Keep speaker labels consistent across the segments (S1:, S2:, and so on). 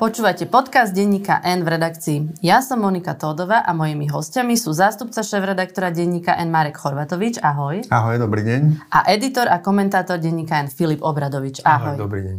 S1: Počúvate podcast denníka N v redakcii. Ja som Monika Tódová a mojimi hostiami sú zástupca šéf-redaktora denníka N Marek Chorvatovič. Ahoj.
S2: Ahoj, dobrý deň.
S1: A editor a komentátor denníka N Filip Obradovič. Ahoj.
S3: Ahoj, dobrý deň.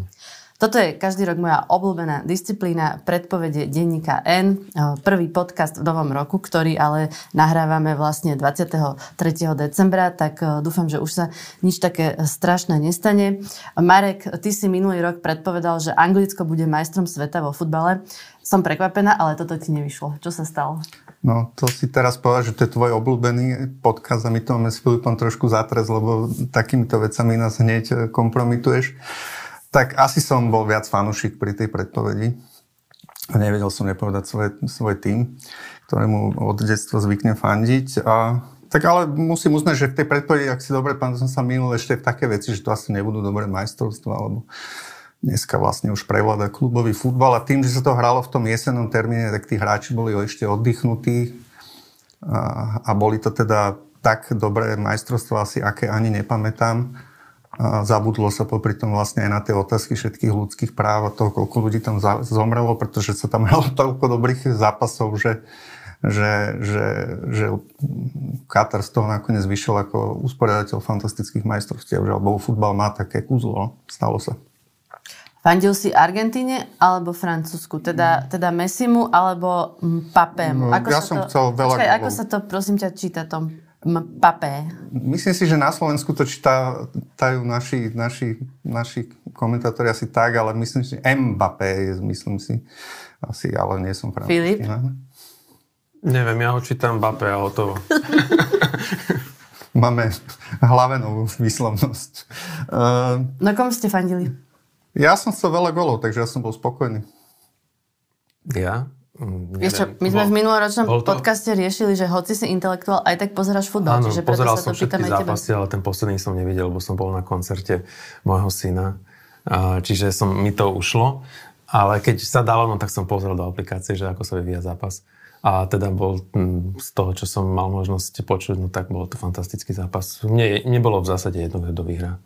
S1: Toto je každý rok moja obľúbená disciplína predpovede denníka N. Prvý podcast v novom roku, ktorý ale nahrávame vlastne 23. decembra, tak dúfam, že už sa nič také strašné nestane. Marek, ty si minulý rok predpovedal, že Anglicko bude majstrom sveta vo futbale. Som prekvapená, ale toto ti nevyšlo. Čo sa stalo?
S2: No, to si teraz povedal, že to je tvoj obľúbený podcast a my to máme s Filipom trošku zatres, lebo takýmito vecami nás hneď kompromituješ. Tak asi som bol viac fanúšik pri tej predpovedi. Nevedel som nepovedať svoj, svoj tým, ktorému od detstva zvyknem fandiť. A, tak ale musím uznať, že v tej predpovedi, ak si dobre pamätám, som sa minul ešte v také veci, že to asi nebudú dobré majstrovstvá, alebo dneska vlastne už prevláda klubový futbal a tým, že sa to hralo v tom jesennom termíne, tak tí hráči boli ešte oddychnutí a, a boli to teda tak dobré majstrovstvá asi, aké ani nepamätám a zabudlo sa popri tom vlastne aj na tie otázky všetkých ľudských práv a toho, koľko ľudí tam zomrelo, pretože sa tam hralo toľko dobrých zápasov, že, že, že, že Katar z toho nakoniec vyšiel ako usporiadateľ fantastických majstrovstiev, že alebo futbal má také kúzlo, stalo sa.
S1: Fandil si Argentíne alebo Francúzsku? Teda, teda Messimu alebo Papému?
S2: No, ako ja som to, chcel veľa...
S1: Počkaj, ako sa to prosím ťa číta tom? Papé.
S2: Myslím si, že na Slovensku to čítajú naši, naši, naši komentátori asi tak, ale myslím si, že Mbappé je, myslím si, asi, ale nie som francúzsky.
S1: Filip?
S3: Neviem, ja ho čítam Mbappé a hotovo.
S2: Máme hlavenovú výslovnosť.
S1: Uh, Na kom ste fandili?
S2: Ja som chcel veľa golov, takže ja som bol spokojný.
S3: Ja?
S1: Mm, Vieš čo, my sme v minuloročnom podcaste riešili, že hoci si intelektuál, aj tak pozeráš futbal.
S3: Áno, čiže pozeral som všetky zápasy, ale ten posledný som nevidel, lebo som bol na koncerte môjho syna. Čiže som, mi to ušlo. Ale keď sa dalo, no tak som pozrel do aplikácie, že ako sa vyvíja zápas. A teda bol mm, z toho, čo som mal možnosť počuť, no tak bol to fantastický zápas. Mne nebolo v zásade jedno, kto vyhrá.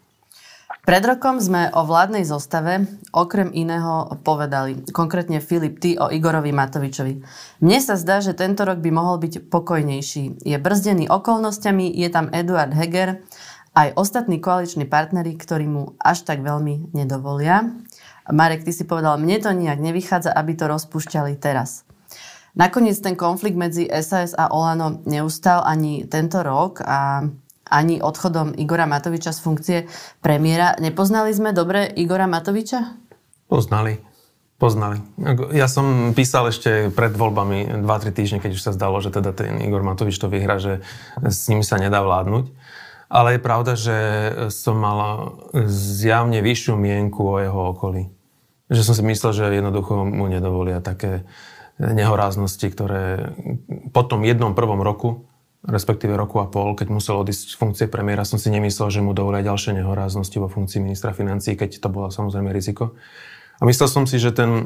S1: Pred rokom sme o vládnej zostave okrem iného povedali, konkrétne Filip, ty o Igorovi Matovičovi. Mne sa zdá, že tento rok by mohol byť pokojnejší. Je brzdený okolnostiami, je tam Eduard Heger, aj ostatní koaliční partnery, ktorí mu až tak veľmi nedovolia. Marek, ty si povedal, mne to nejak nevychádza, aby to rozpúšťali teraz. Nakoniec ten konflikt medzi SAS a Olano neustal ani tento rok a ani odchodom Igora Matoviča z funkcie premiéra. Nepoznali sme dobre Igora Matoviča?
S3: Poznali. Poznali. Ja som písal ešte pred voľbami 2-3 týždne, keď už sa zdalo, že teda ten Igor Matovič to vyhra, že s ním sa nedá vládnuť. Ale je pravda, že som mal zjavne vyššiu mienku o jeho okolí. Že som si myslel, že jednoducho mu nedovolia také nehoráznosti, ktoré po tom jednom prvom roku respektíve roku a pol, keď musel odísť z funkcie premiéra, som si nemyslel, že mu dovolia ďalšie nehoráznosti vo funkcii ministra financí, keď to bolo samozrejme riziko. A myslel som si, že ten e,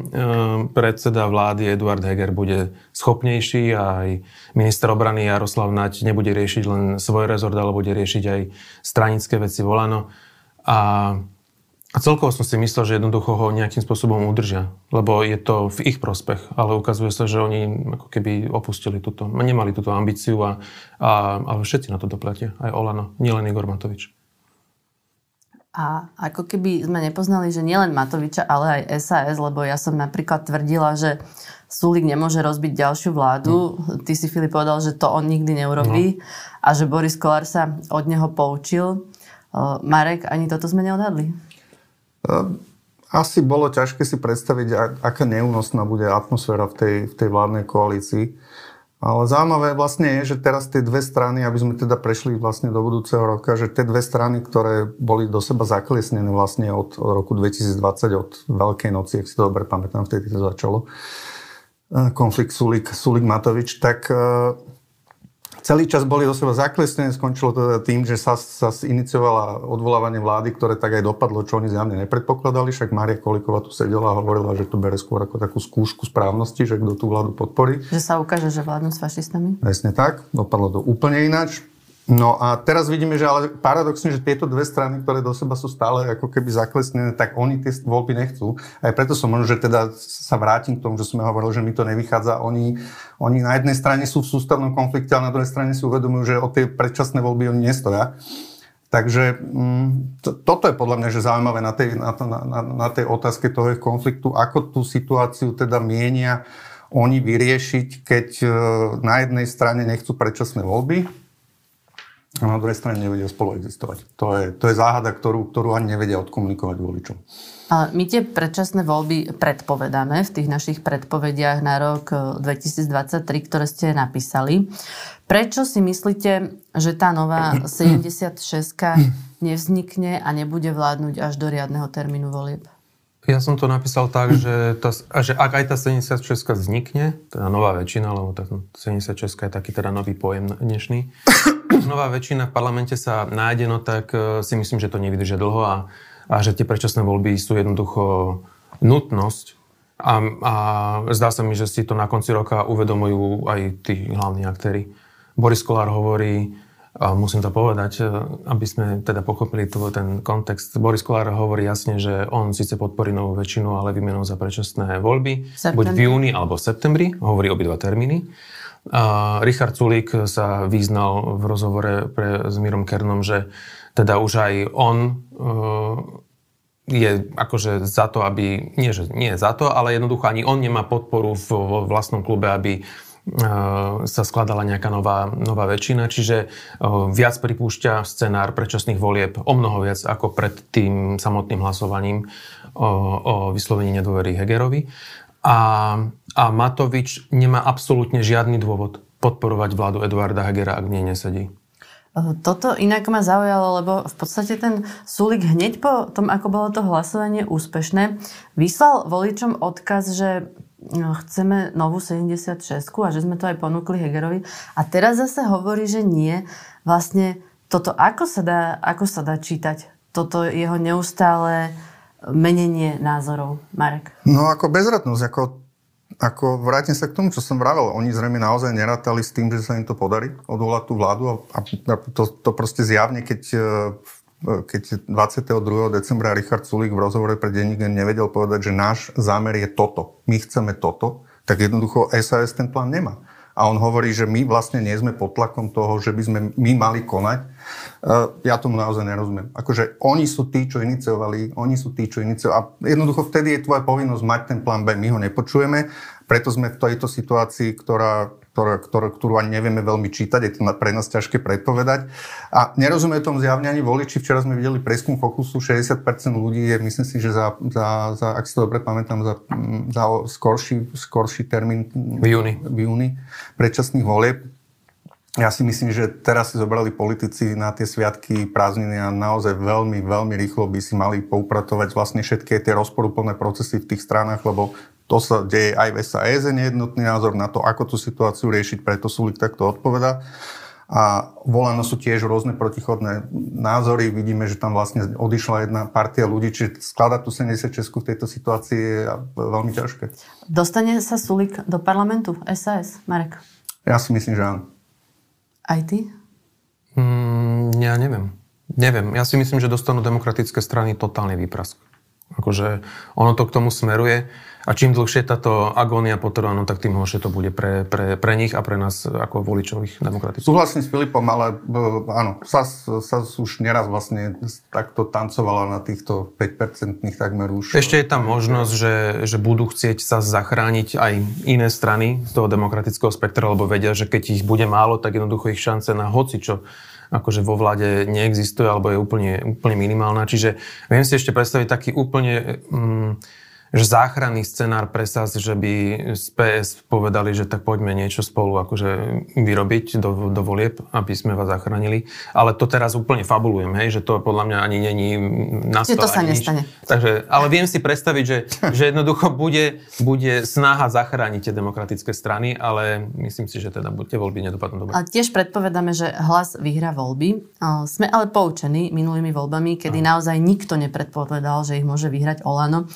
S3: predseda vlády Eduard Heger bude schopnejší a aj minister obrany Jaroslav Nať nebude riešiť len svoj rezort, ale bude riešiť aj stranické veci volano. A a celkovo som si myslel, že jednoducho ho nejakým spôsobom udržia, lebo je to v ich prospech, ale ukazuje sa, že oni ako keby opustili túto, nemali túto ambíciu a, a, a všetci na to doplatia, aj Olano, nielen Igor Matovič.
S1: A ako keby sme nepoznali, že nielen Matoviča, ale aj SAS, lebo ja som napríklad tvrdila, že Sulik nemôže rozbiť ďalšiu vládu. Mm. Ty si, Filip, povedal, že to on nikdy neurobí no. a že Boris Kolár sa od neho poučil. Marek, ani toto sme neodhadli.
S2: Ehm, asi bolo ťažké si predstaviť, aká neúnosná bude atmosféra v tej, v tej vládnej koalícii. Ale zaujímavé vlastne je, že teraz tie dve strany, aby sme teda prešli vlastne do budúceho roka, že tie dve strany, ktoré boli do seba zaklesnené vlastne od, od roku 2020, od Veľkej noci, ak si to dobre pamätám, vtedy to začalo, ehm, konflikt Sulik, Sulik Matovič, tak ehm, celý čas boli do seba zaklesnené, skončilo to teda tým, že sa, sa iniciovala odvolávanie vlády, ktoré tak aj dopadlo, čo oni zjavne nepredpokladali, však Mária Kolíková tu sedela a hovorila, že to bere skôr ako takú skúšku správnosti, že kto tú vládu podporí.
S1: Že sa ukáže, že vládnu s fašistami?
S2: Presne tak, dopadlo to úplne ináč. No a teraz vidíme, že ale paradoxne, že tieto dve strany, ktoré do seba sú stále ako keby zaklesnené, tak oni tie voľby nechcú. Aj preto som možno, že teda sa vrátim k tomu, že sme hovorili, že mi to nevychádza. Oni, oni na jednej strane sú v sústavnom konflikte, ale na druhej strane si uvedomujú, že o tie predčasné voľby oni nestoja. Takže mm, to, toto je podľa mňa že zaujímavé na tej, na, na, na, tej otázke toho konfliktu, ako tú situáciu teda mienia oni vyriešiť, keď e, na jednej strane nechcú predčasné voľby, a na druhej strane nevedia spolu existovať. To je, to je záhada, ktorú, ktorú ani nevedia odkomunikovať voličom.
S1: Ale my tie predčasné voľby predpovedáme v tých našich predpovediach na rok 2023, e, ktoré ste napísali. Prečo si myslíte, že tá nová 76 nevznikne a nebude vládnuť až do riadneho termínu volieb?
S3: Ja som to napísal tak, že, tá, že ak aj tá 76 vznikne, teda nová väčšina, lebo tá 76 je taký teda nový pojem dnešný, nová väčšina v parlamente sa nájde, no tak e, si myslím, že to nevydržia dlho a, a že tie predčasné voľby sú jednoducho nutnosť. A, a zdá sa mi, že si to na konci roka uvedomujú aj tí hlavní aktéry. Boris Kolár hovorí, a musím to povedať, e, aby sme teda pochopili tu, ten kontext. Boris Kolár hovorí jasne, že on síce podporí novú väčšinu, ale vymenou za predčasné voľby, Septembri. buď v júni alebo v septembri, hovorí obidva termíny. A Richard Sulík sa význal v rozhovore pre, s Mírom Kernom, že teda už aj on uh, je akože za to, aby, nie, že nie za to, ale jednoducho ani on nemá podporu v, vo vlastnom klube, aby sa skladala nejaká nová, nová väčšina, čiže uh, viac pripúšťa scenár predčasných volieb o mnoho viac ako pred tým samotným hlasovaním o, o vyslovení nedôvery Hegerovi. A, a Matovič nemá absolútne žiadny dôvod podporovať vládu Eduarda Hegera, ak nie nesedí.
S1: Toto inak ma zaujalo, lebo v podstate ten Sulik hneď po tom, ako bolo to hlasovanie úspešné, vyslal voličom odkaz, že chceme novú 76 a že sme to aj ponúkli Hegerovi. A teraz zase hovorí, že nie. Vlastne toto ako sa dá, ako sa dá čítať? Toto jeho neustále menenie názorov, Marek?
S2: No ako bezradnosť, ako, ako vrátim sa k tomu, čo som vravel. Oni zrejme naozaj nerátali s tým, že sa im to podarí odvolať tú vládu a, a to, to proste zjavne, keď e, keď 22. decembra Richard Sulík v rozhovore pre denník nevedel povedať, že náš zámer je toto, my chceme toto, tak jednoducho SAS ten plán nemá a on hovorí, že my vlastne nie sme pod tlakom toho, že by sme my mali konať. Uh, ja tomu naozaj nerozumiem. Akože oni sú tí, čo iniciovali, oni sú tí, čo iniciovali. A jednoducho vtedy je tvoja povinnosť mať ten plán B. My ho nepočujeme, preto sme v tejto situácii, ktorá ktoré, ktoré, ktorú ani nevieme veľmi čítať, je to pre nás ťažké predpovedať. A nerozumie tomu zjavne ani voliči. Včera sme videli preskum Fokusu, 60% ľudí je, myslím si, že za, za, za ak si to dobre pamätám, za, za skorší, skorší termín
S3: v júni,
S2: v júni predčasných volieb. Ja si myslím, že teraz si zobrali politici na tie sviatky prázdniny a naozaj veľmi, veľmi rýchlo by si mali poupratovať vlastne všetky tie rozporúplné procesy v tých stranách, lebo to sa deje aj v SAS, je nejednotný názor na to, ako tú situáciu riešiť, preto Sulik takto odpoveda. A volano sú tiež rôzne protichodné názory. Vidíme, že tam vlastne odišla jedna partia ľudí, čiže skladať tú 76 v tejto situácii je veľmi ťažké.
S1: Dostane sa Sulik do parlamentu SAS, Marek?
S2: Ja si myslím, že áno.
S1: Aj ty?
S3: Mm, ja neviem. Neviem. Ja si myslím, že dostanú demokratické strany totálny výprask. Akože ono to k tomu smeruje. A čím dlhšie táto agónia potrvá, no tak tým horšie to bude pre, pre, pre nich a pre nás ako voličových demokratických.
S2: Súhlasím s Filipom, ale uh, áno, SAS, SAS už neraz vlastne takto tancovala na týchto 5-percentných takmer už.
S3: Ešte je tam možnosť, že, že budú chcieť sa zachrániť aj iné strany z toho demokratického spektra, lebo vedia, že keď ich bude málo, tak jednoducho ich šance na hocičo akože vo vláde neexistuje alebo je úplne, úplne minimálna. Čiže viem si ešte predstaviť taký úplne... Um, že záchranný scenár pre SAS, že by z PS povedali, že tak poďme niečo spolu akože vyrobiť do, do volieb, aby sme vás zachránili. Ale to teraz úplne fabulujem, hej, že to podľa mňa ani není na stole.
S1: to sa nestane.
S3: Takže, ale viem si predstaviť, že, že jednoducho bude, bude snaha zachrániť tie demokratické strany, ale myslím si, že teda tie voľby nedopadnú dobre.
S1: A tiež predpovedáme, že hlas vyhrá voľby. Sme ale poučení minulými voľbami, kedy no. naozaj nikto nepredpovedal, že ich môže vyhrať Olano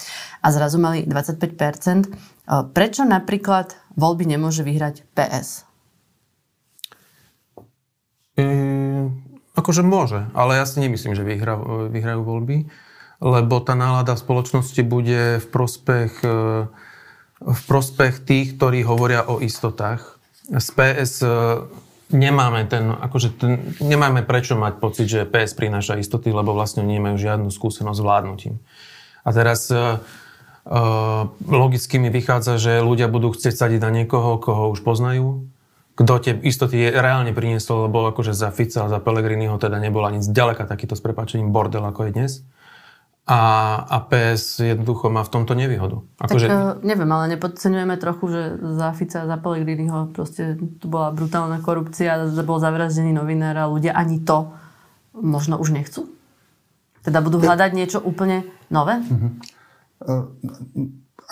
S1: a zrazu mali 25%. Prečo napríklad voľby nemôže vyhrať PS?
S3: Mm, Akože môže, ale ja si nemyslím, že vyhra, vyhrajú voľby, lebo tá nálada v spoločnosti bude v prospech, e, v prospech tých, ktorí hovoria o istotách. Z PS e, nemáme ten, akože ten, nemáme prečo mať pocit, že PS prináša istoty, lebo vlastne nemajú žiadnu skúsenosť s vládnutím. A teraz logicky mi vychádza, že ľudia budú chcieť sadiť na niekoho, koho už poznajú, kto tie istoty reálne priniesol, lebo akože za Fica a za Pellegriniho teda nebola nic ďaleka takýto s prepačením bordel, ako je dnes. A, a PS jednoducho má v tomto nevýhodu.
S1: Akože... Tak neviem, ale nepodceňujeme trochu, že za Fica a za Pellegriniho proste tu bola brutálna korupcia, bol zavraždený novinár a ľudia ani to možno už nechcú? Teda budú hľadať niečo úplne nové?
S2: Uh-huh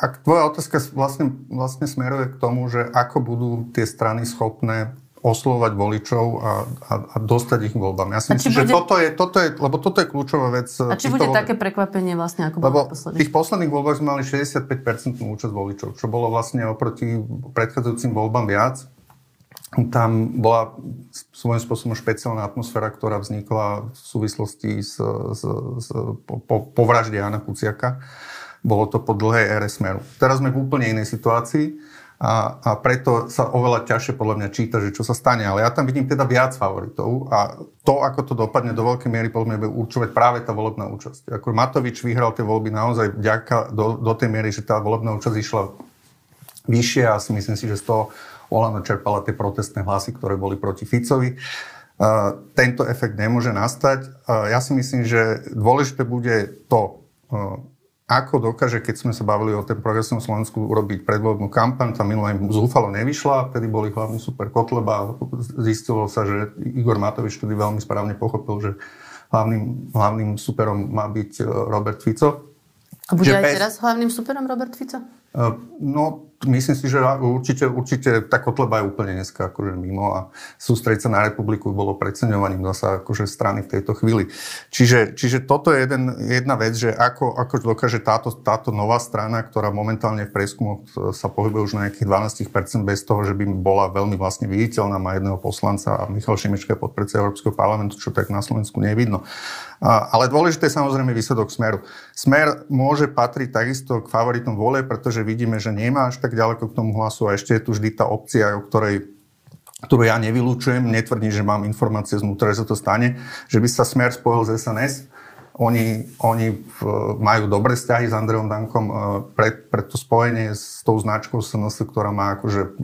S2: ak tvoja otázka vlastne, vlastne smeruje k tomu, že ako budú tie strany schopné oslovať voličov a, a, a dostať ich voľbám. Ja si myslím, bude... že toto je, toto je, lebo toto je kľúčová vec.
S1: A či bude také prekvapenie vlastne, ako
S2: lebo bolo v tých posledných voľbách sme mali 65% účasť voličov, čo bolo vlastne oproti predchádzajúcim voľbám viac. Tam bola svojím spôsobom špeciálna atmosféra, ktorá vznikla v súvislosti s, s, s po, po, vražde Jana Kuciaka. Bolo to po dlhej ére smeru. Teraz sme v úplne inej situácii a, a preto sa oveľa ťažšie podľa mňa číta, že čo sa stane. Ale ja tam vidím teda viac favoritov a to, ako to dopadne do veľkej miery, podľa mňa bude určovať práve tá volebná účasť. Ako Matovič vyhral tie voľby naozaj vďaka do, do tej miery, že tá volebná účasť išla vyššie a si myslím si, že z toho Olano čerpala tie protestné hlasy, ktoré boli proti Ficovi. Uh, tento efekt nemôže nastať. Uh, ja si myslím, že dôležité bude to, uh, ako dokáže, keď sme sa bavili o tom progresívnom Slovensku, urobiť predvoľbnú kampaň, tá minulá im zúfalo nevyšla, vtedy boli hlavný super Kotleba a zistilo sa, že Igor Matovič vtedy veľmi správne pochopil, že hlavným, hlavným superom má byť e, Robert Fico.
S1: A bude aj bez... teraz hlavným superom Robert Fico?
S2: Uh, no, myslím si, že určite, určite tá Kotleba je úplne dneska akože mimo a sústrediť sa na republiku bolo preceňovaním zasa akože strany v tejto chvíli. Čiže, čiže toto je jeden, jedna vec, že ako, ako dokáže táto, táto nová strana, ktorá momentálne v prieskumoch sa pohybuje už na nejakých 12% bez toho, že by bola veľmi vlastne viditeľná, má jedného poslanca a Michal Šimečka je podpredseda Európskeho parlamentu, čo tak na Slovensku nevidno. Ale dôležité je samozrejme výsledok Smeru. Smer môže patriť takisto k favoritom vole, pretože vidíme, že nemá až tak tak ďaleko k tomu hlasu a ešte je tu vždy tá opcia, o ktorej ktorú ja nevylučujem, netvrdím, že mám informácie znútra, že sa to stane, že by sa Smer spojil z SNS. Oni, oni majú dobré vzťahy s Andreom Dankom pre, pre to spojenie s tou značkou SNS, ktorá má akože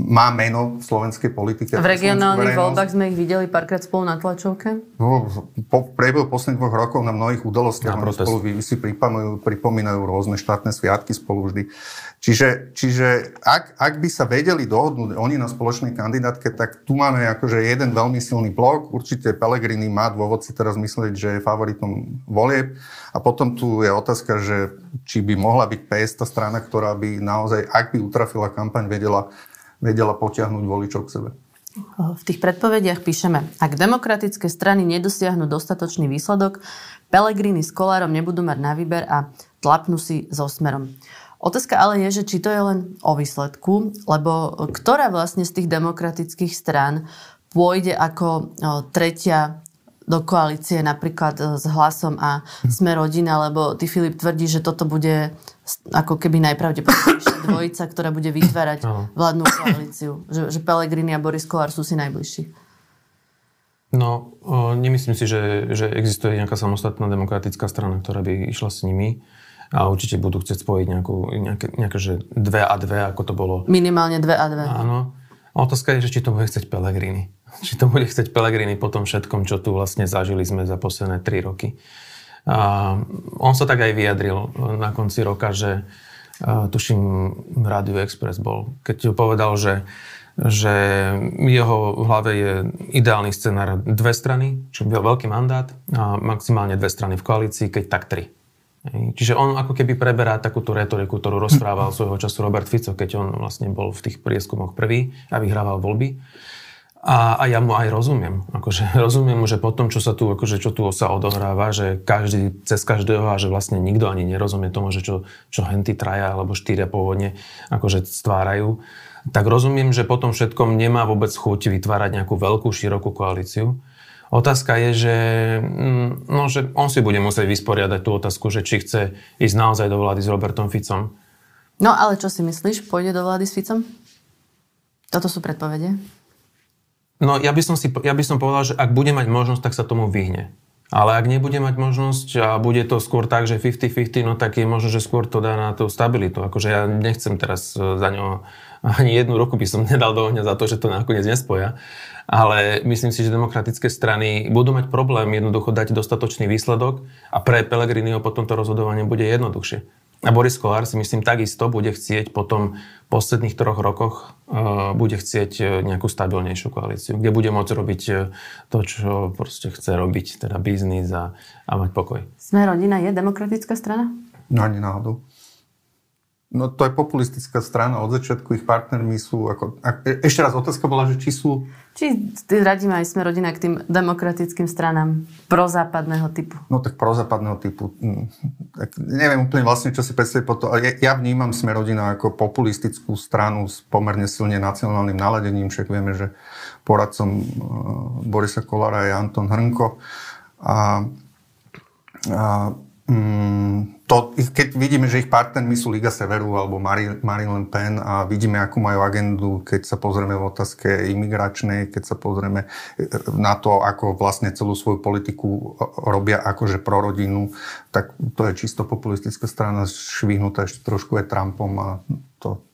S2: má meno v slovenskej politike.
S1: V regionálnych voľbách sme ich videli párkrát spolu na tlačovke?
S2: No, po priebehu posledných dvoch rokov na mnohých udalostiach spolu si pripomínajú, pripomínajú rôzne štátne sviatky spolu vždy. Čiže, čiže ak, ak by sa vedeli dohodnúť oni na spoločnej kandidátke, tak tu máme akože jeden veľmi silný blok. Určite Pelegrini má dôvod si teraz myslieť, že je favoritom volieb. A potom tu je otázka, že či by mohla byť PS tá strana, ktorá by naozaj, ak by utrafila kampaň, vedela, vedela potiahnuť voličov k sebe.
S1: V tých predpovediach píšeme, ak demokratické strany nedosiahnu dostatočný výsledok, Pelegrini s Kolárom nebudú mať na výber a tlapnú si so smerom. Otázka ale je, že či to je len o výsledku, lebo ktorá vlastne z tých demokratických strán pôjde ako tretia do koalície napríklad e, s hlasom a sme rodina, lebo ty Filip tvrdí, že toto bude ako keby najpravdepodobnejšia dvojica, ktorá bude vytvárať vládnu koalíciu. Že, že Pelegrini a Boris Kolár sú si najbližší.
S3: No, nemyslím si, že, že existuje nejaká samostatná demokratická strana, ktorá by išla s nimi a určite budú chcieť spojiť nejakú, nejaké, nejaké že dve a dve, ako to bolo.
S1: Minimálne dve a dve.
S3: Áno. A otázka je, že či to bude chcieť Pelegrini. Či to bude chcieť Pelegrini po tom všetkom, čo tu vlastne zažili sme za posledné tri roky. A on sa tak aj vyjadril na konci roka, že tuším Radio Express bol, keď povedal, že že jeho v hlave je ideálny scenár dve strany, čo by veľký mandát a maximálne dve strany v koalícii, keď tak tri. Čiže on ako keby preberá takú tú retoriku, ktorú rozprával svojho času Robert Fico, keď on vlastne bol v tých prieskumoch prvý a vyhrával voľby. A, a ja mu aj rozumiem. Akože, rozumiem mu, že po tom, čo sa tu, akože, čo tu sa odohráva, že každý cez každého a že vlastne nikto ani nerozumie tomu, že čo, čo henty traja alebo štyria pôvodne akože stvárajú, tak rozumiem, že po tom všetkom nemá vôbec chuť vytvárať nejakú veľkú, širokú koalíciu Otázka je, že, mm, no, že on si bude musieť vysporiadať tú otázku, že či chce ísť naozaj do vlády s Robertom Ficom.
S1: No ale čo si myslíš? Pôjde do vlády s Ficom? Toto sú predpovede.
S3: No ja by, som si, ja by som povedal, že ak bude mať možnosť, tak sa tomu vyhne. Ale ak nebude mať možnosť a bude to skôr tak, že 50-50, no tak je možno, že skôr to dá na tú stabilitu. Akože ja nechcem teraz e, za ňo ani jednu roku by som nedal do ohňa za to, že to nakoniec nespoja ale myslím si, že demokratické strany budú mať problém jednoducho dať dostatočný výsledok a pre Pelegriniho potom to rozhodovanie bude jednoduchšie. A Boris Kolár si myslím takisto bude chcieť po tom posledných troch rokoch uh, bude chcieť e, nejakú stabilnejšiu koalíciu, kde bude môcť robiť e, to, čo proste chce robiť, teda biznis a, a mať pokoj.
S1: Sme rodina je demokratická strana?
S2: No ani náhodou. No to je populistická strana, od začiatku ich partnermi sú, ako, a, e, ešte raz otázka bola, že či sú...
S1: Či radíme aj sme rodina k tým demokratickým stranám prozápadného typu.
S2: No tak prozápadného typu, hm, tak neviem úplne vlastne, čo si predstaviť po to, ale ja, ja vnímam sme rodina ako populistickú stranu s pomerne silne nacionálnym naladením, však vieme, že poradcom uh, Borisa Kolára je Anton Hrnko. A, a mm, to, keď vidíme, že ich partnermi sú Liga Severu alebo Marine Le Pen a vidíme, akú majú agendu, keď sa pozrieme v otázke imigračnej, keď sa pozrieme e, na to, ako vlastne celú svoju politiku robia akože pro rodinu, tak to je čisto populistická strana švihnutá ešte trošku aj Trumpom a to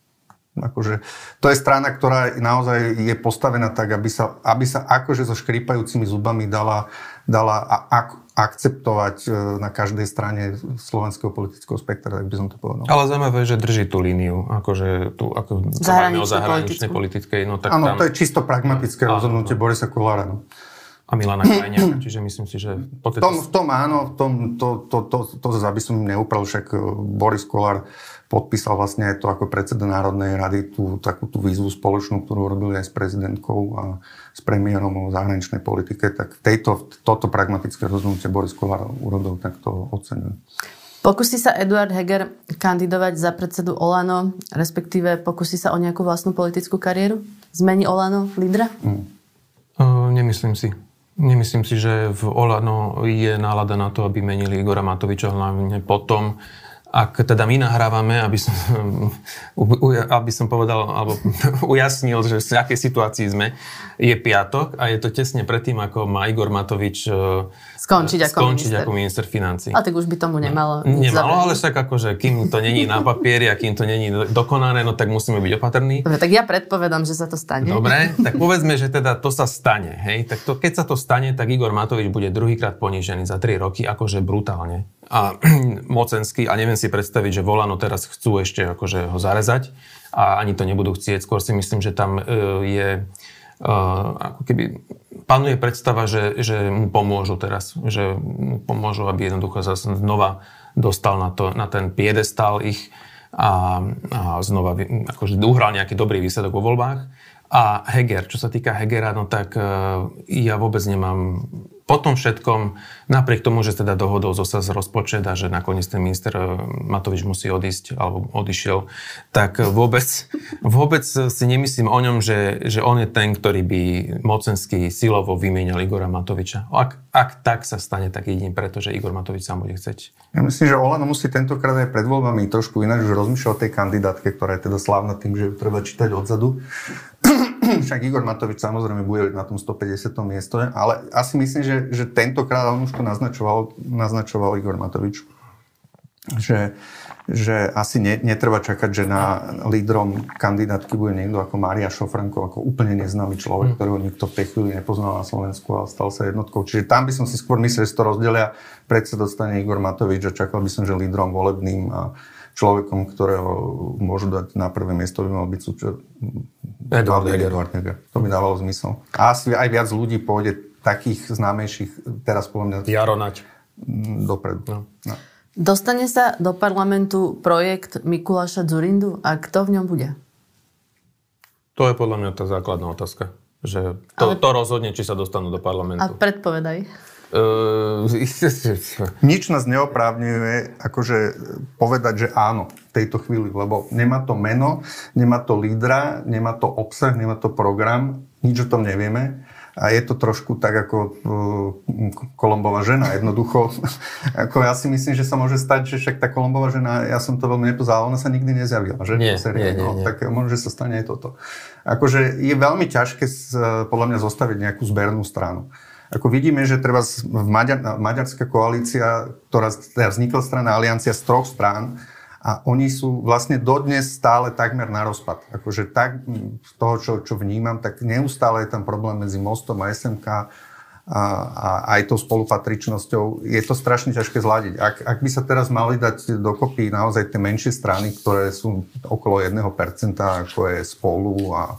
S2: Akože, to je strana, ktorá naozaj je postavená tak, aby sa, aby sa akože so škrípajúcimi zubami dala, dala ak, akceptovať e, na každej strane slovenského politického spektra, tak by som to povedal.
S3: Ale zaujímavé, že drží tú líniu, akože tú, ako
S1: Zahraničnej o
S3: zahraničnej politickej. No,
S2: tak Áno, tam... to je čisto pragmatické áno, rozhodnutie no. Borisa Kolára. No.
S3: A Milana Krajniaka, čiže myslím si, že...
S2: V tom, v tom áno, v tom, to, to, to, to, to, to aby som neupral, však e, Boris Kolár podpísal vlastne aj to ako predseda Národnej rady, tú, takú tú výzvu spoločnú, ktorú robili aj s prezidentkou a s premiérom o zahraničnej politike, tak tejto, toto pragmatické rozhodnutie Boris Kolár urobil, tak to oceňujem.
S1: Pokusí sa Eduard Heger kandidovať za predsedu Olano, respektíve pokusí sa o nejakú vlastnú politickú kariéru? Zmení Olano lídra? Mm.
S3: Uh, nemyslím si. Nemyslím si, že v Olano je nálada na to, aby menili Igora Matoviča hlavne potom, ak teda my nahrávame, aby som, aby som povedal, alebo ujasnil, že v akej situácii sme, je piatok a je to tesne predtým, ako má Igor Matovič e,
S1: skončiť ako,
S3: skončiť
S1: minister.
S3: ako minister financí.
S1: A tak už by tomu nemalo
S3: Nemalo, ale však akože, kým to není na papieri a kým to není dokonané, no tak musíme byť opatrní.
S1: Dobre, tak ja predpovedám, že sa to stane.
S3: Dobre, tak povedzme, že teda to sa stane. Hej? Tak to, keď sa to stane, tak Igor Matovič bude druhýkrát ponížený za 3 roky, akože brutálne a mocenský a neviem si predstaviť, že Volano teraz chcú ešte akože ho zarezať a ani to nebudú chcieť. Skôr si myslím, že tam e, je uh, ako keby panuje predstava, že, že mu pomôžu teraz, že mu pomôžu, aby jednoducho sa znova dostal na, to, na ten piedestal ich a, a znova akože uhral nejaký dobrý výsledok vo voľbách. A Heger, čo sa týka Hegera, no tak uh, ja vôbec nemám po tom všetkom, napriek tomu, že teda dohodol zosa z rozpočet a že nakoniec ten minister eh, Matovič musí odísť alebo odišiel, tak vôbec, vôbec si nemyslím o ňom, že, že on je ten, ktorý by mocenský silovo vymienial Igora Matoviča. Ak, ak tak sa stane, tak jedine preto, že Igor Matovič sám bude chceť.
S2: Ja myslím, že Olano musí tentokrát aj pred voľbami trošku ináč už rozmýšľať o tej kandidátke, ktorá je teda slávna tým, že ju treba čítať odzadu. Však Igor Matovič samozrejme bude na tom 150. miesto, ale asi myslím, že, že tentokrát, on už to naznačoval, naznačoval Igor Matovič, že, že asi ne, netreba čakať, že na lídrom kandidátky bude niekto ako Mária Šofranko, ako úplne neznámy človek, mm. ktorého nikto v tej chvíli nepoznal na Slovensku a stal sa jednotkou. Čiže tam by som si skôr myslel, že to rozdelia, predsa dostane Igor Matovič a čakal by som, že lídrom volebným a človekom, ktorého môžu dať na prvé miesto, by mal byť súčasť
S3: Edward
S2: Heger. To mi dávalo zmysel. A asi aj viac ľudí pôjde takých známejších, teraz podľa mňa...
S3: Jaronať.
S2: Dopredu. No. No.
S1: Dostane sa do parlamentu projekt Mikuláša Zurindu a kto v ňom bude?
S3: To je podľa mňa tá základná otázka. Že to, Ale... to rozhodne, či sa dostanú do parlamentu.
S1: A predpovedaj.
S2: Uh, Nič nás neoprávňuje akože povedať, že áno v tejto chvíli, lebo nemá to meno, nemá to lídra, nemá to obsah, nemá to program, nič o tom nevieme. a je to trošku tak ako uh, Kolombová žena, jednoducho. ako ja si myslím, že sa môže stať, že však tá Kolombová žena, ja som to veľmi nepoznal, ona sa nikdy nezjavila, že?
S3: Nie, nie, nie, nie.
S2: Tak možno, že sa stane aj toto. Akože je veľmi ťažké podľa mňa zostaviť nejakú zbernú stranu. Ako vidíme, že treba v Maďar, maďarská koalícia, ktorá teda vznikla strana Aliancia z troch strán, a oni sú vlastne dodnes stále takmer na rozpad. Akože tak z toho, čo, čo vnímam, tak neustále je tam problém medzi Mostom a SMK a, a aj tou spolupatričnosťou. Je to strašne ťažké zladiť. Ak, ak by sa teraz mali dať dokopy naozaj tie menšie strany, ktoré sú okolo 1%, ako je spolu a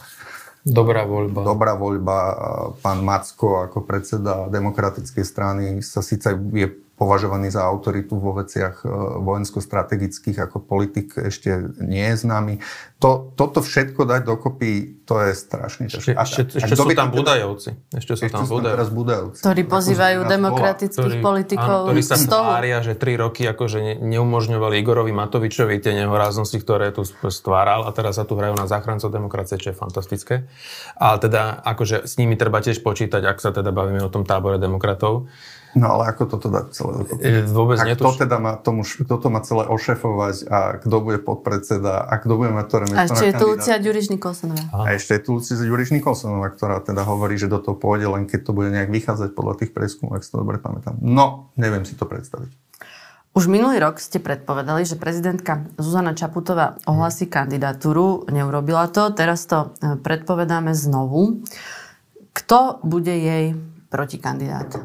S3: Dobrá voľba.
S2: Dobrá voľba. Pán Macko ako predseda demokratickej strany sa síce je považovaný za autoritu vo veciach e, vojensko-strategických ako politik ešte nie je známy. To, toto všetko dať dokopy, to je strašne ťažké.
S3: Ešte, ešte, ešte sú tam Budajovci. Ešte sú tam
S2: Budajovci. Budajovci.
S1: Ktorí pozývajú demokratických ktorí, politikov
S3: áno, ktorí sa
S1: z toho.
S3: tvária, že tri roky akože ne, neumožňovali Igorovi Matovičovi tie nehoráznosti, ktoré tu stváral a teraz sa tu hrajú na záchrancov demokracie, čo je fantastické. Ale teda akože s nimi treba tiež počítať, ak sa teda bavíme o tom tábore demokratov.
S2: No ale ako toto dať celé dokopy?
S3: E, vôbec
S2: a kto
S3: netuž...
S2: teda má, tomu, kto to má celé ošefovať a kto bude podpredseda a kto bude mať ktoré
S1: miesto A ešte je tu Lucia Ďuriš Nikolsonová.
S2: A ešte je tu Lucia Ďuriš Nikolsonová, ktorá teda hovorí, že do toho pôjde len keď to bude nejak vychádzať podľa tých preskumov, ak si to dobre pamätám. No, neviem si to predstaviť.
S1: Už minulý rok ste predpovedali, že prezidentka Zuzana Čaputová ohlasí kandidatúru. Neurobila to, teraz to e, predpovedáme znovu. Kto bude jej protikandidát?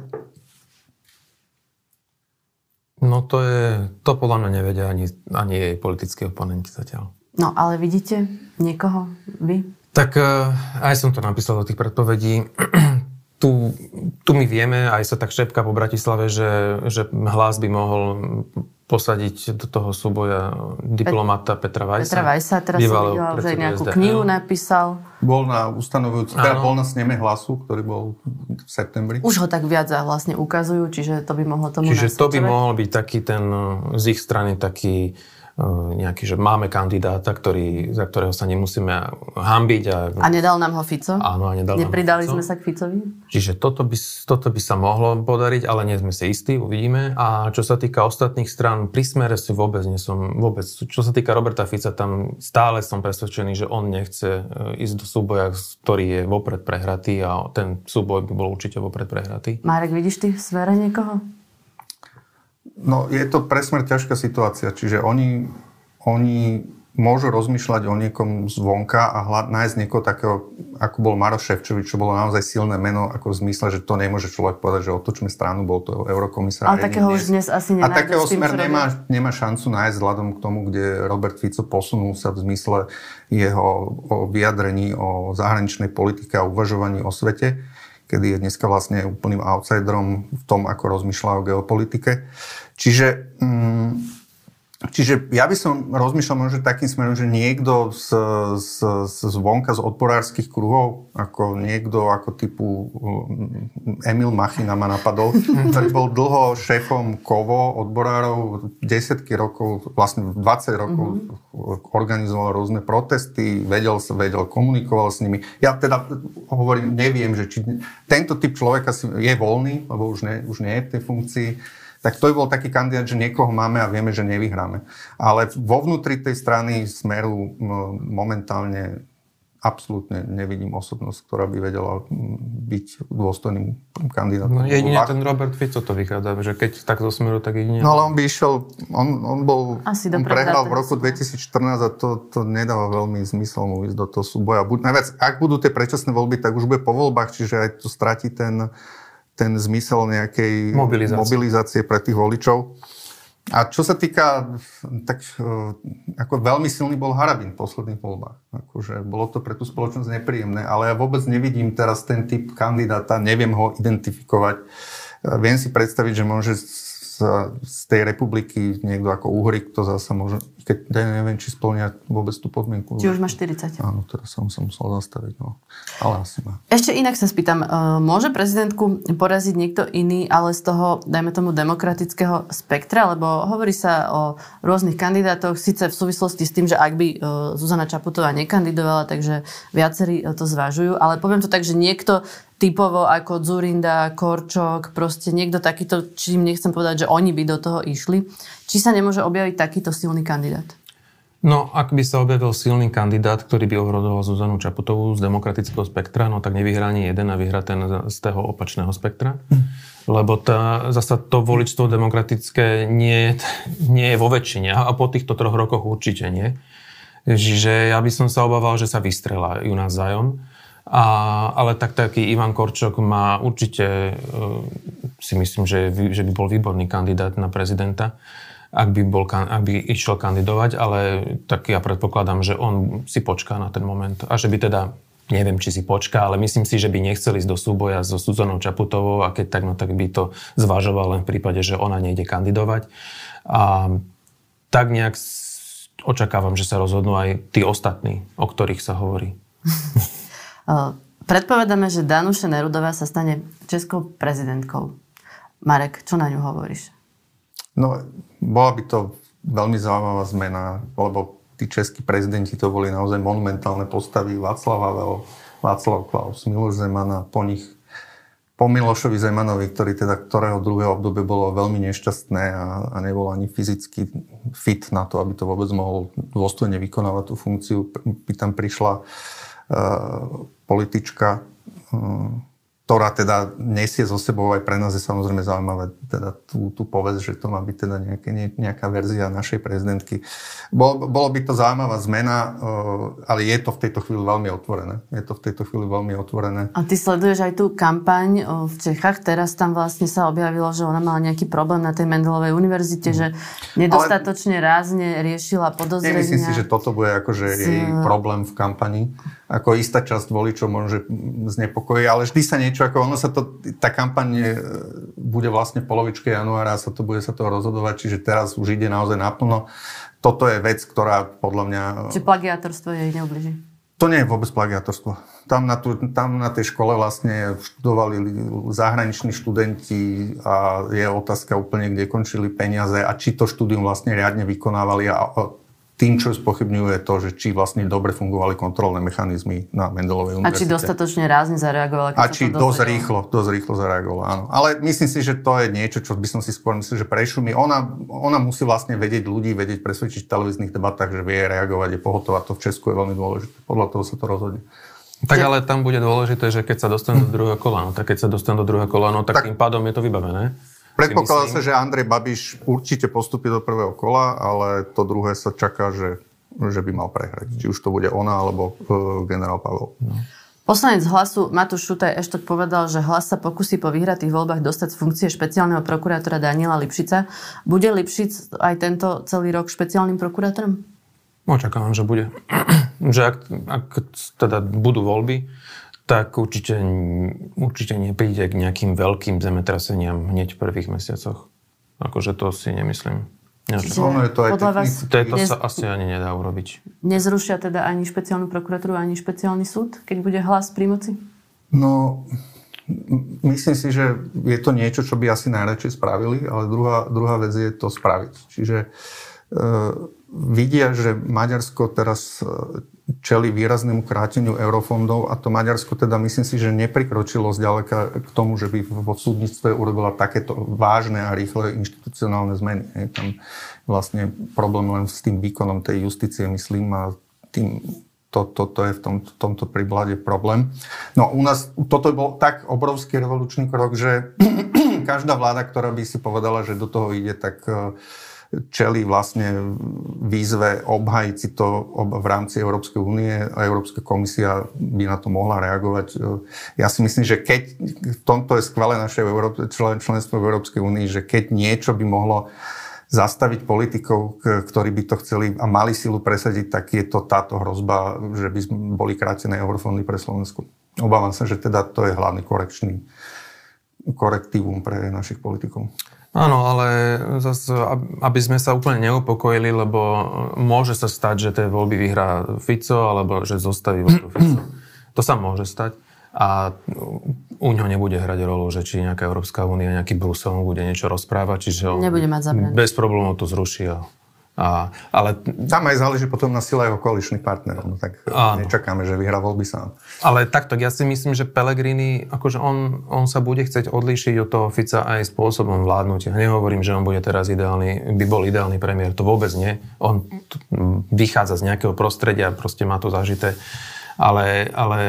S3: No to je, to podľa mňa nevedia ani, ani jej politickí oponenti zatiaľ.
S1: No ale vidíte niekoho vy?
S3: Tak uh, aj som to napísal do tých predpovedí. tu, tu my vieme, aj sa tak šepka po Bratislave, že, že hlas by mohol posadiť do toho súboja diplomata Petra Vajsa.
S1: Petra Vajsa, teraz som videla, že nejakú SDL. knihu napísal.
S2: Bol na ustanovujúci, teda bol na sneme hlasu, ktorý bol v septembri.
S1: Už ho tak viac vlastne ukazujú, čiže to by mohlo tomu
S3: Čiže to by mohol byť taký ten, z ich strany taký E, nejaký, že máme kandidáta, ktorý, za ktorého sa nemusíme hambiť. A,
S1: a nedal nám ho Fico?
S3: Áno, a nedal
S1: Nepridali
S3: nám ho
S1: Fico. sme sa k Ficovi?
S3: Čiže toto by, toto by sa mohlo podariť, ale nie sme si istí, uvidíme. A čo sa týka ostatných strán, pri smere si vôbec nie som, vôbec. Čo sa týka Roberta Fica, tam stále som presvedčený, že on nechce e, ísť do súboja, ktorý je vopred prehratý a ten súboj by bol určite vopred prehratý.
S1: Marek, vidíš ty v smere niekoho?
S2: No, je to presmer ťažká situácia. Čiže oni, oni môžu rozmýšľať o niekom zvonka a hľad, nájsť niekoho takého, ako bol Maroš Ševčovič, čo bolo naozaj silné meno, ako v zmysle, že to nemôže človek povedať, že otočme stranu, bol to eurokomisár.
S1: Ale takého už dnes asi
S2: nenájdeš. A takého tým, smer nemá, nemá šancu nájsť vzhľadom k tomu, kde Robert Fico posunul sa v zmysle jeho o vyjadrení o zahraničnej politike a uvažovaní o svete kedy je dneska vlastne úplným outsiderom v tom, ako rozmýšľa o geopolitike. Čiže, mm, čiže ja by som rozmýšľal možno takým smerom, že niekto z, z, z zvonka, z odporárskych kruhov, ako niekto ako typu mm, Emil Machina ma napadol, ktorý bol dlho šéfom KOVO, odborárov, desiatky rokov, vlastne 20 rokov mm-hmm. organizoval rôzne protesty, vedel sa, vedel, komunikoval s nimi. Ja teda hovorím, neviem, že či tento typ človeka je voľný, lebo už nie, už nie je v tej funkcii tak to by bol taký kandidát, že niekoho máme a vieme, že nevyhráme. Ale vo vnútri tej strany Smeru momentálne absolútne nevidím osobnosť, ktorá by vedela byť dôstojným kandidátom.
S3: No jedine ten Robert Fico to vychádza, že keď tak zo smeru, tak jedine...
S2: No ale on by išiel, on, on bol, Asi on prehral v roku 2014 a to, to nedáva veľmi zmysel mu ísť do toho súboja. Buď, najviac, ak budú tie predčasné voľby, tak už bude po voľbách, čiže aj to stratí ten, ten zmysel nejakej mobilizácie, mobilizácie pre tých voličov. A čo sa týka, tak e, ako veľmi silný bol Harabin v posledných voľbách. Akože bolo to pre tú spoločnosť nepríjemné, ale ja vôbec nevidím teraz ten typ kandidáta, neviem ho identifikovať. E, viem si predstaviť, že môže z tej republiky niekto ako Uhrik, to zase môže, keď neviem, či splňa vôbec tú podmienku.
S1: Či už má 40.
S2: Áno, teraz som sa musel zastaviť, no. Ale asi má.
S1: Ešte inak sa spýtam, e, môže prezidentku poraziť niekto iný, ale z toho, dajme tomu, demokratického spektra, lebo hovorí sa o rôznych kandidátoch, síce v súvislosti s tým, že ak by e, Zuzana Čaputová nekandidovala, takže viacerí to zvažujú, ale poviem to tak, že niekto typovo ako Zurinda, Korčok, proste niekto takýto, čím nechcem povedať, že oni by do toho išli. Či sa nemôže objaviť takýto silný kandidát?
S3: No, ak by sa objavil silný kandidát, ktorý by ohrodoval Zuzanu Čaputovú z demokratického spektra, no tak nevyhrá ani jeden a vyhrá ten z toho opačného spektra. Hm. Lebo tá, zasa to voličstvo demokratické nie, nie je vo väčšine a po týchto troch rokoch určite nie. Čiže ja by som sa obával, že sa vystrelajú navzájom. A, ale tak taký Ivan Korčok má určite, e, si myslím, že, že by bol výborný kandidát na prezidenta, ak by, bol, ak by išiel kandidovať, ale tak ja predpokladám, že on si počká na ten moment. A že by teda, neviem, či si počká, ale myslím si, že by nechceli ísť do súboja so Suzanou Čaputovou a keď tak, no tak by to zvažoval len v prípade, že ona nejde kandidovať. A tak nejak očakávam, že sa rozhodnú aj tí ostatní, o ktorých sa hovorí.
S1: Predpovedáme, že Danuša Nerudová sa stane českou prezidentkou. Marek, čo na ňu hovoríš?
S2: No, bola by to veľmi zaujímavá zmena, lebo tí českí prezidenti to boli naozaj monumentálne postavy. Václav Havel, Václav Klaus, Miloš Zeman a po nich po Milošovi Zemanovi, ktorý teda, ktorého druhé obdobie bolo veľmi nešťastné a, a nebol ani fyzicky fit na to, aby to vôbec mohol dôstojne vykonávať tú funkciu, by tam prišla uh, politička, uh, ktorá teda nesie zo sebou aj pre nás je samozrejme zaujímavé teda tú, tú povedz, že to má byť teda nejaké, ne, nejaká verzia našej prezidentky. Bolo, bolo by to zaujímavá zmena, uh, ale je to v tejto chvíli veľmi otvorené. Je to v tejto chvíli veľmi otvorené.
S1: A ty sleduješ aj tú kampaň v Čechách. Teraz tam vlastne sa objavilo, že ona mala nejaký problém na tej Mendelovej univerzite, mm. že nedostatočne ale... rázne riešila podozrenia.
S2: Nemyslím si, že toto bude akože z... jej problém v kampani ako istá časť voličov môže znepokojiť, ale vždy sa niečo, ako ono sa to, tá kampaň e, bude vlastne v polovičke januára a sa to bude sa to rozhodovať, čiže teraz už ide naozaj naplno. Toto je vec, ktorá podľa mňa...
S1: Čiže plagiátorstvo jej neubliží?
S2: To nie je vôbec plagiátorstvo. Tam na, tu, tam na tej škole vlastne študovali zahraniční študenti a je otázka úplne, kde končili peniaze a či to štúdium vlastne riadne vykonávali a tým, čo spochybňuje to, že či vlastne dobre fungovali kontrolné mechanizmy na Mendelovej univerzite.
S1: A či dostatočne rázne zareagovala?
S2: A či dosť rýchlo, dosť rýchlo zareagovala, áno. Ale myslím si, že to je niečo, čo by som si skôr myslel, že prešumí. Ona, ona musí vlastne vedieť ľudí, vedieť presvedčiť v televíznych debatách, že vie reagovať, je pohotová. To v Česku je veľmi dôležité. Podľa toho sa to rozhodne.
S3: Tak ale tam bude dôležité, že keď sa dostanú do druhého kola, no, tak keď sa dostanú do druhého kola, no, tak, tak tým pádom je to vybavené.
S2: Predpokladá sa, že Andrej Babiš určite postupí do prvého kola, ale to druhé sa čaká, že, že by mal prehrať. Či už to bude ona, alebo uh, generál Pavel. No.
S1: Poslanec hlasu Matúš Šutaj Eštok povedal, že hlas sa pokusí po vyhratých voľbách dostať z funkcie špeciálneho prokurátora Daniela Lipšica. Bude Lipšic aj tento celý rok špeciálnym prokurátorom?
S3: Očakávam, že bude. že ak, ak teda budú voľby, tak určite, určite nepríde k nejakým veľkým zemetraseniam hneď v prvých mesiacoch. Akože to si nemyslím.
S2: Čiže ono je to aj
S3: podľa vás nez... sa asi ani nedá urobiť.
S1: Nezrušia teda ani špeciálnu prokuratúru, ani špeciálny súd, keď bude hlas pri moci?
S2: No, myslím si, že je to niečo, čo by asi najradšej spravili, ale druhá, druhá vec je to spraviť. Čiže e, vidia, že Maďarsko teraz e, čeli výraznému kráteniu eurofondov a to Maďarsko teda myslím si, že neprikročilo zďaleka k tomu, že by vo súdnictve urobila takéto vážne a rýchle inštitucionálne zmeny. Je tam vlastne problém len s tým výkonom tej justície, myslím, a tým, to, to, to je v tom, tomto príblade problém. No u nás toto bol tak obrovský revolučný krok, že každá vláda, ktorá by si povedala, že do toho ide, tak uh, čeli vlastne výzve obhajiť si to v rámci Európskej únie a Európska komisia by na to mohla reagovať. Ja si myslím, že keď, v tomto je skvelé naše členstvo v Európskej únii, že keď niečo by mohlo zastaviť politikov, ktorí by to chceli a mali silu presadiť, tak je to táto hrozba, že by boli krátené eurofondy pre Slovensku. Obávam sa, že teda to je hlavný korekčný korektívum pre našich politikov.
S3: Áno, ale zase, aby sme sa úplne neupokojili, lebo môže sa stať, že tie voľby vyhrá Fico, alebo že zostaví voľbu Fico. To sa môže stať. A u ňoho nebude hrať rolu, že či nejaká Európska únia, nejaký Brusel bude niečo rozprávať, čiže on
S1: nebude mať zabrané.
S3: bez problémov to zruší a A, ale...
S2: Tam aj záleží potom na sile jeho koaličných partnerov. No, tak áno. nečakáme, že vyhrá voľby sám.
S3: Ale takto, ja si myslím, že Pellegrini, akože on, on sa bude chcieť odlíšiť od toho Fica aj spôsobom vládnutia. Nehovorím, že on bude teraz ideálny, by bol ideálny premiér. To vôbec nie. On t- vychádza z nejakého prostredia, proste má to zažité. Ale, ale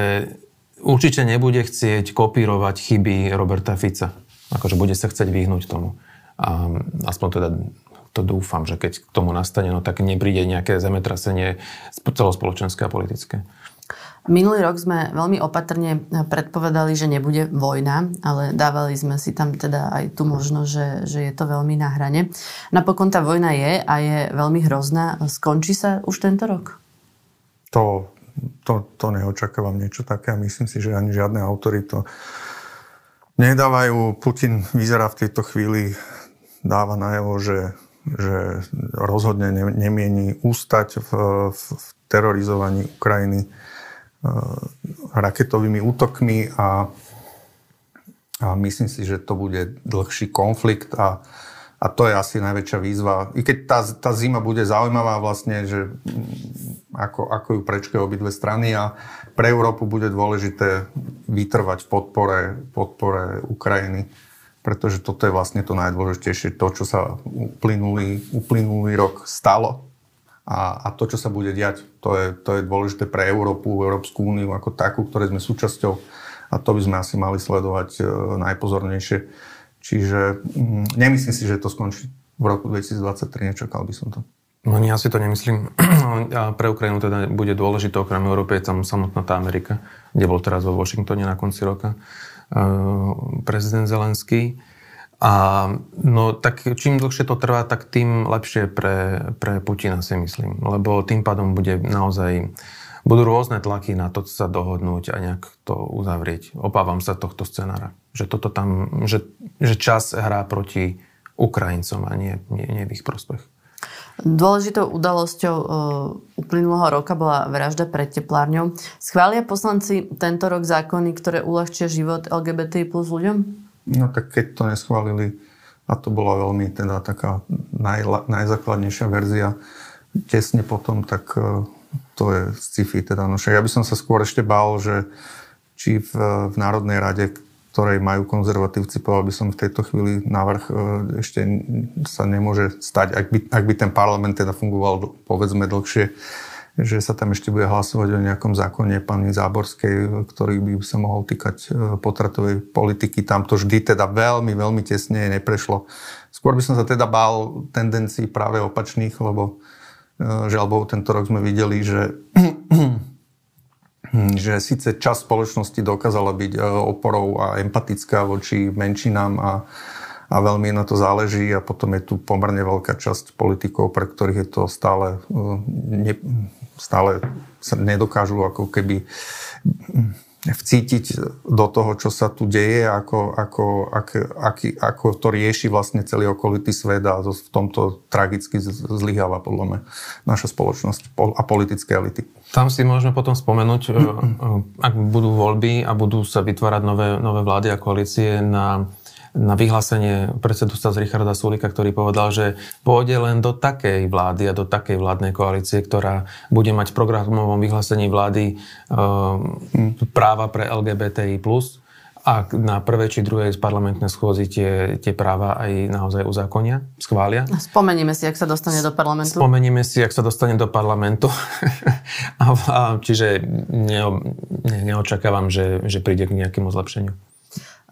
S3: určite nebude chcieť kopírovať chyby Roberta Fica. Akože bude sa chcieť vyhnúť tomu. A aspoň teda to dúfam, že keď k tomu nastane, no tak nepríde nejaké zemetrasenie celospoločenské a politické.
S1: Minulý rok sme veľmi opatrne predpovedali, že nebude vojna, ale dávali sme si tam teda aj tú možnosť, že, že je to veľmi na hrane. Napokon tá vojna je a je veľmi hrozná. Skončí sa už tento rok?
S2: To, to, to neočakávam niečo také a myslím si, že ani žiadne autory to nedávajú. Putin vyzerá v tejto chvíli, dáva najavo, že že rozhodne nemieni ústať v, v, v terorizovaní Ukrajiny e, raketovými útokmi a, a myslím si, že to bude dlhší konflikt a, a to je asi najväčšia výzva. I keď tá, tá zima bude zaujímavá vlastne, že mm, ako, ako ju prečkajú obidve strany a pre Európu bude dôležité vytrvať v podpore, podpore Ukrajiny pretože toto je vlastne to najdôležitejšie, to, čo sa uplynulý, uplynulý rok stalo a, a to, čo sa bude diať, to je, to je dôležité pre Európu, Európsku úniu ako takú, ktoré sme súčasťou a to by sme asi mali sledovať e, najpozornejšie. Čiže mm, nemyslím si, že to skončí v roku 2023, nečakal by som to.
S3: No ja si to nemyslím. A pre Ukrajinu teda bude dôležité, okrem Európy je tam samotná tá Amerika, kde bol teraz vo Washingtone na konci roka. Prezident Zelenský. A no tak čím dlhšie to trvá, tak tým lepšie pre, pre Putina si myslím. Lebo tým pádom bude naozaj budú rôzne tlaky na to sa dohodnúť a nejak to uzavrieť. Opávam sa tohto scenára. Že, toto tam, že, že čas hrá proti Ukrajincom a nie, nie, nie v ich prospech.
S1: Dôležitou udalosťou uh, uplynulého roka bola vražda pred teplárňou. Schvália poslanci tento rok zákony, ktoré uľahčia život LGBT plus ľuďom?
S2: No tak keď to neschválili, a to bola veľmi teda taká najla, najzákladnejšia verzia, tesne potom, tak uh, to je sci-fi teda. No ja by som sa skôr ešte bál, že či v, v Národnej rade, ktorej majú konzervatívci, povedal by som v tejto chvíli návrh e, ešte sa nemôže stať, ak by, ak by ten parlament teda fungoval povedzme dlhšie, že sa tam ešte bude hlasovať o nejakom zákone pani Záborskej, ktorý by sa mohol týkať e, potratovej politiky. Tam to vždy teda veľmi, veľmi tesne neprešlo. Skôr by som sa teda bál tendencií práve opačných, lebo e, že alebo tento rok sme videli, že že síce časť spoločnosti dokázala byť e, oporou a empatická voči menšinám a, a veľmi na to záleží a potom je tu pomerne veľká časť politikov, pre ktorých je to stále, e, ne, stále sa nedokážu ako keby vcítiť do toho, čo sa tu deje, ako, ako, ak, aký, ako to rieši vlastne celý okolitý svet a v tomto tragicky zlyháva podľa mňa naša spoločnosť a politické elity.
S3: Tam si môžeme potom spomenúť, e, e, ak budú voľby a budú sa vytvárať nové, nové vlády a koalície na na vyhlásenie predsedu z Richarda Sulika, ktorý povedal, že pôjde len do takej vlády a do takej vládnej koalície, ktorá bude mať v programovom vyhlásení vlády e, práva pre LGBTI+, a na prvej či druhej z parlamentnej schôzy tie, tie práva aj naozaj uzákonia, schvália.
S1: Spomenieme si, ak sa dostane do parlamentu.
S3: Spomenieme si, ak sa dostane do parlamentu. a, a, čiže ne, ne, neočakávam, že, že príde k nejakému zlepšeniu.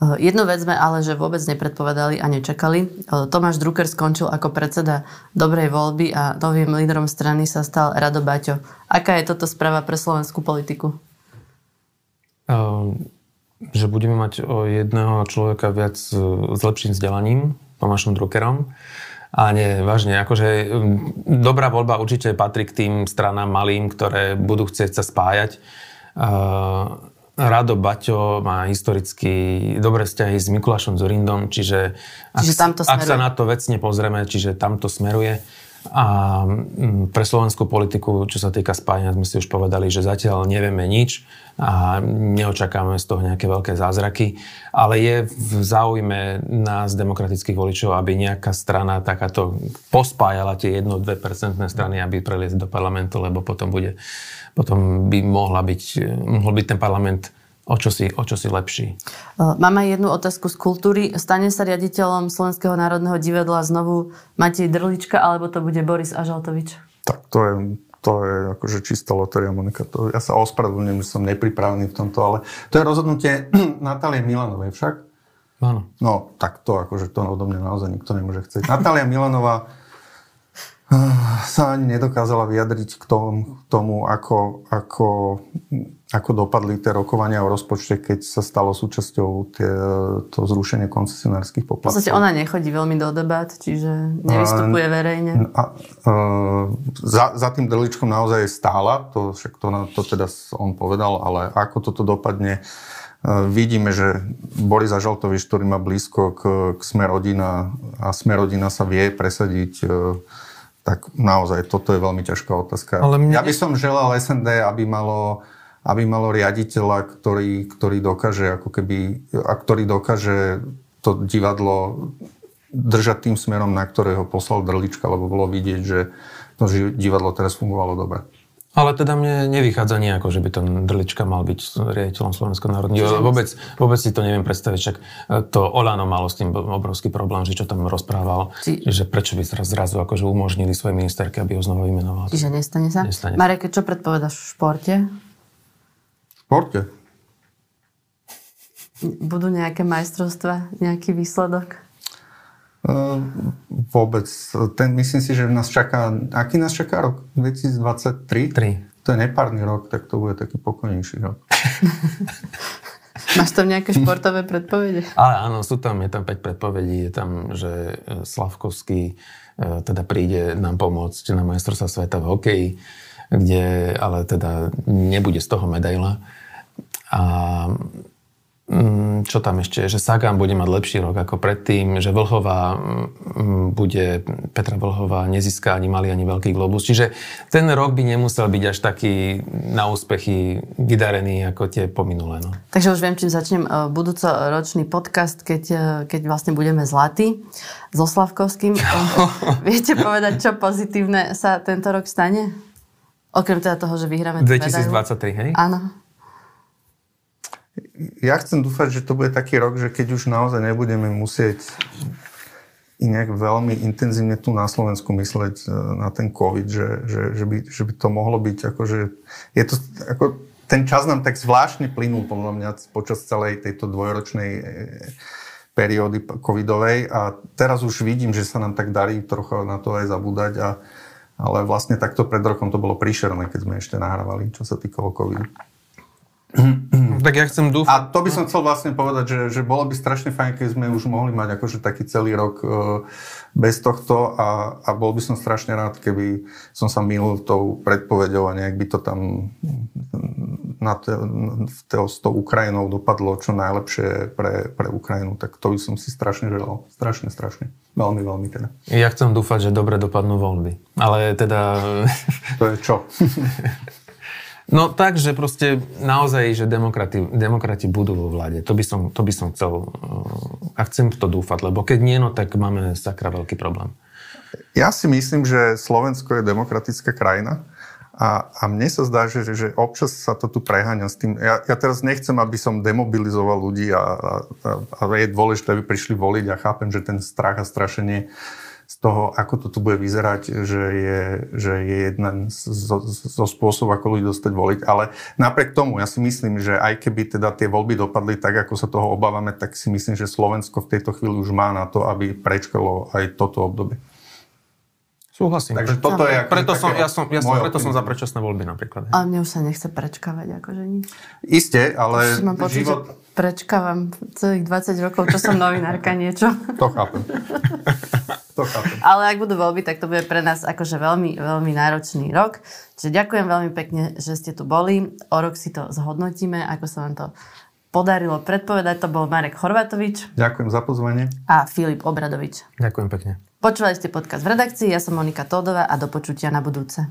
S1: Eh, jednu vec sme ale že vôbec nepredpovedali a nečakali. Eh, Tomáš Drucker skončil ako predseda dobrej voľby a novým lídrom strany sa stal Rado Baťo. Aká je toto správa pre slovenskú politiku?
S3: Uh, že budeme mať o jedného človeka viac s lepším vzdelaním, Tomášom Druckerom. A nie, vážne, akože hm, dobrá voľba určite patrí k tým stranám malým, ktoré budú chcieť sa spájať. Uh, Rado Baťo má historicky dobré vzťahy s Mikulášom Zurindom, čiže,
S1: čiže
S3: ak, ak sa na to vecne pozrieme, čiže tam to smeruje. A mm, pre slovenskú politiku, čo sa týka spájania, sme si už povedali, že zatiaľ nevieme nič a neočakávame z toho nejaké veľké zázraky, ale je v záujme nás, demokratických voličov, aby nejaká strana takáto pospájala tie 1-2% strany, aby preliezli do parlamentu, lebo potom bude, potom by mohla byť, mohol byť ten parlament o čosi, o čosi lepší. E,
S1: mám aj jednu otázku z kultúry. Stane sa riaditeľom Slovenského národného divadla znovu Matej Drlička, alebo to bude Boris Ažaltovič?
S2: Tak to je, to je akože čistá loteria, Monika. To, ja sa ospravedlňujem, že som nepripravený v tomto, ale to je rozhodnutie Natálie Milanovej však.
S3: Áno.
S2: No, tak to akože to odo mňa naozaj nikto nemôže chcieť. Natália Milanová sa ani nedokázala vyjadriť k tomu, tomu ako, ako, ako dopadli tie rokovania o rozpočte, keď sa stalo súčasťou tie, to zrušenie koncesionárskych poplatkov.
S1: V podstate ona nechodí veľmi do debat, čiže nevystupuje verejne. A, a,
S2: za, za tým drličkom naozaj stála, to, však to, to teda on povedal, ale ako toto dopadne, Vidíme, že Boris Ažaltovič, ktorý má blízko k, k Smerodina a Smerodina sa vie presadiť tak naozaj toto je veľmi ťažká otázka. Ale mne... Ja by som želal SND, aby malo, aby malo riaditeľa, ktorý, ktorý dokáže ako keby, a ktorý dokáže to divadlo držať tým smerom, na ktorého poslal Drlička, lebo bolo vidieť, že to divadlo teraz fungovalo dobre.
S3: Ale teda mne nevychádza nejako, že by ten Drlička mal byť riaditeľom Slovenského národného divadla. Vôbec, vôbec si to neviem predstaviť, však e, to Olano malo s tým obrovský problém, že čo tam rozprával, Či... že prečo by teraz zrazu akože umožnili svoje ministerke, aby ho znova vymenoval.
S1: Čiže nestane sa? Nestane Marek, čo predpovedaš v športe?
S2: V športe?
S1: Budú nejaké majstrovstva, nejaký výsledok?
S2: Ehm, vôbec. Ten, myslím si, že nás čaká... Aký nás čaká rok? 2023?
S3: 3.
S2: To je nepárny rok, tak to bude taký pokojnejší rok.
S1: Máš tam nejaké športové predpovede?
S3: Ale áno, sú tam, je tam 5 predpovedí. Je tam, že e, Slavkovský e, teda príde nám pomôcť na majstrovstva sveta v hokeji, kde ale teda nebude z toho medaila. A čo tam ešte, že Sagan bude mať lepší rok ako predtým, že Vlhová mm, bude, Petra Vlhová nezíska ani malý, ani veľký globus. Čiže ten rok by nemusel byť až taký na úspechy vydarený ako tie pominulé. No.
S1: Takže už viem, čím začnem e, budúcoročný podcast, keď, e, keď vlastne budeme zlatí so Slavkovským. Viete povedať, čo pozitívne sa tento rok stane? Okrem teda toho, že vyhráme
S3: 2023, hej?
S1: Áno
S2: ja chcem dúfať, že to bude taký rok, že keď už naozaj nebudeme musieť nejak veľmi intenzívne tu na Slovensku mysleť e, na ten COVID, že, že, že, by, že by to mohlo byť akože... Je to, ako, ten čas nám tak zvláštne plynul podľa mňa počas celej tejto dvojročnej e, periódy covidovej a teraz už vidím, že sa nám tak darí trocha na to aj zabúdať a, ale vlastne takto pred rokom to bolo príšerné, keď sme ešte nahrávali, čo sa týkalo covidu.
S3: Tak ja chcem dúfať.
S2: A to by som chcel vlastne povedať, že, že bolo by strašne fajn, keď sme už mohli mať akože taký celý rok e, bez tohto a, a bol by som strašne rád, keby som sa milil tou predpovedou a nejak by to tam na te, te, s tou Ukrajinou dopadlo čo najlepšie pre, pre Ukrajinu. Tak to by som si strašne želal. Strašne, strašne. Veľmi, veľmi teda.
S3: Ja chcem dúfať, že dobre dopadnú voľby. Ale teda...
S2: To je čo?
S3: No tak, že proste naozaj, že demokrati, demokrati budú vo vláde. To by som, to by som chcel uh, a chcem to dúfať, lebo keď nie, no tak máme sakra veľký problém.
S2: Ja si myslím, že Slovensko je demokratická krajina a, a mne sa zdá, že, že občas sa to tu preháňa s tým. Ja, ja teraz nechcem, aby som demobilizoval ľudí a, a, a je dôležité, aby prišli voliť a chápem, že ten strach a strašenie z toho, ako to tu bude vyzerať, že je, že je jeden zo, zo spôsobov, ako ľudí dostať voliť. Ale napriek tomu, ja si myslím, že aj keby teda tie voľby dopadli tak, ako sa toho obávame, tak si myslím, že Slovensko v tejto chvíli už má na to, aby prečkalo aj toto obdobie.
S3: Súhlasím.
S2: Takže toto je
S3: preto som, ja som, ja som, preto som za predčasné voľby napríklad.
S1: Ale mne už sa nechce prečkávať, akože nič.
S2: Isté, ale
S1: mám pocit, život... že prečkávam celých 20 rokov, čo som novinárka niečo.
S2: To chápem. to chápem.
S1: Ale ak budú voľby, tak to bude pre nás akože veľmi, veľmi náročný rok. Čiže ďakujem veľmi pekne, že ste tu boli. O rok si to zhodnotíme, ako sa vám to podarilo predpovedať. To bol Marek Horvatovič.
S2: Ďakujem za pozvanie.
S1: A Filip Obradovič.
S3: Ďakujem pekne.
S1: Počúvali ste podcast v redakcii, ja som Monika Tódová a do počutia na budúce.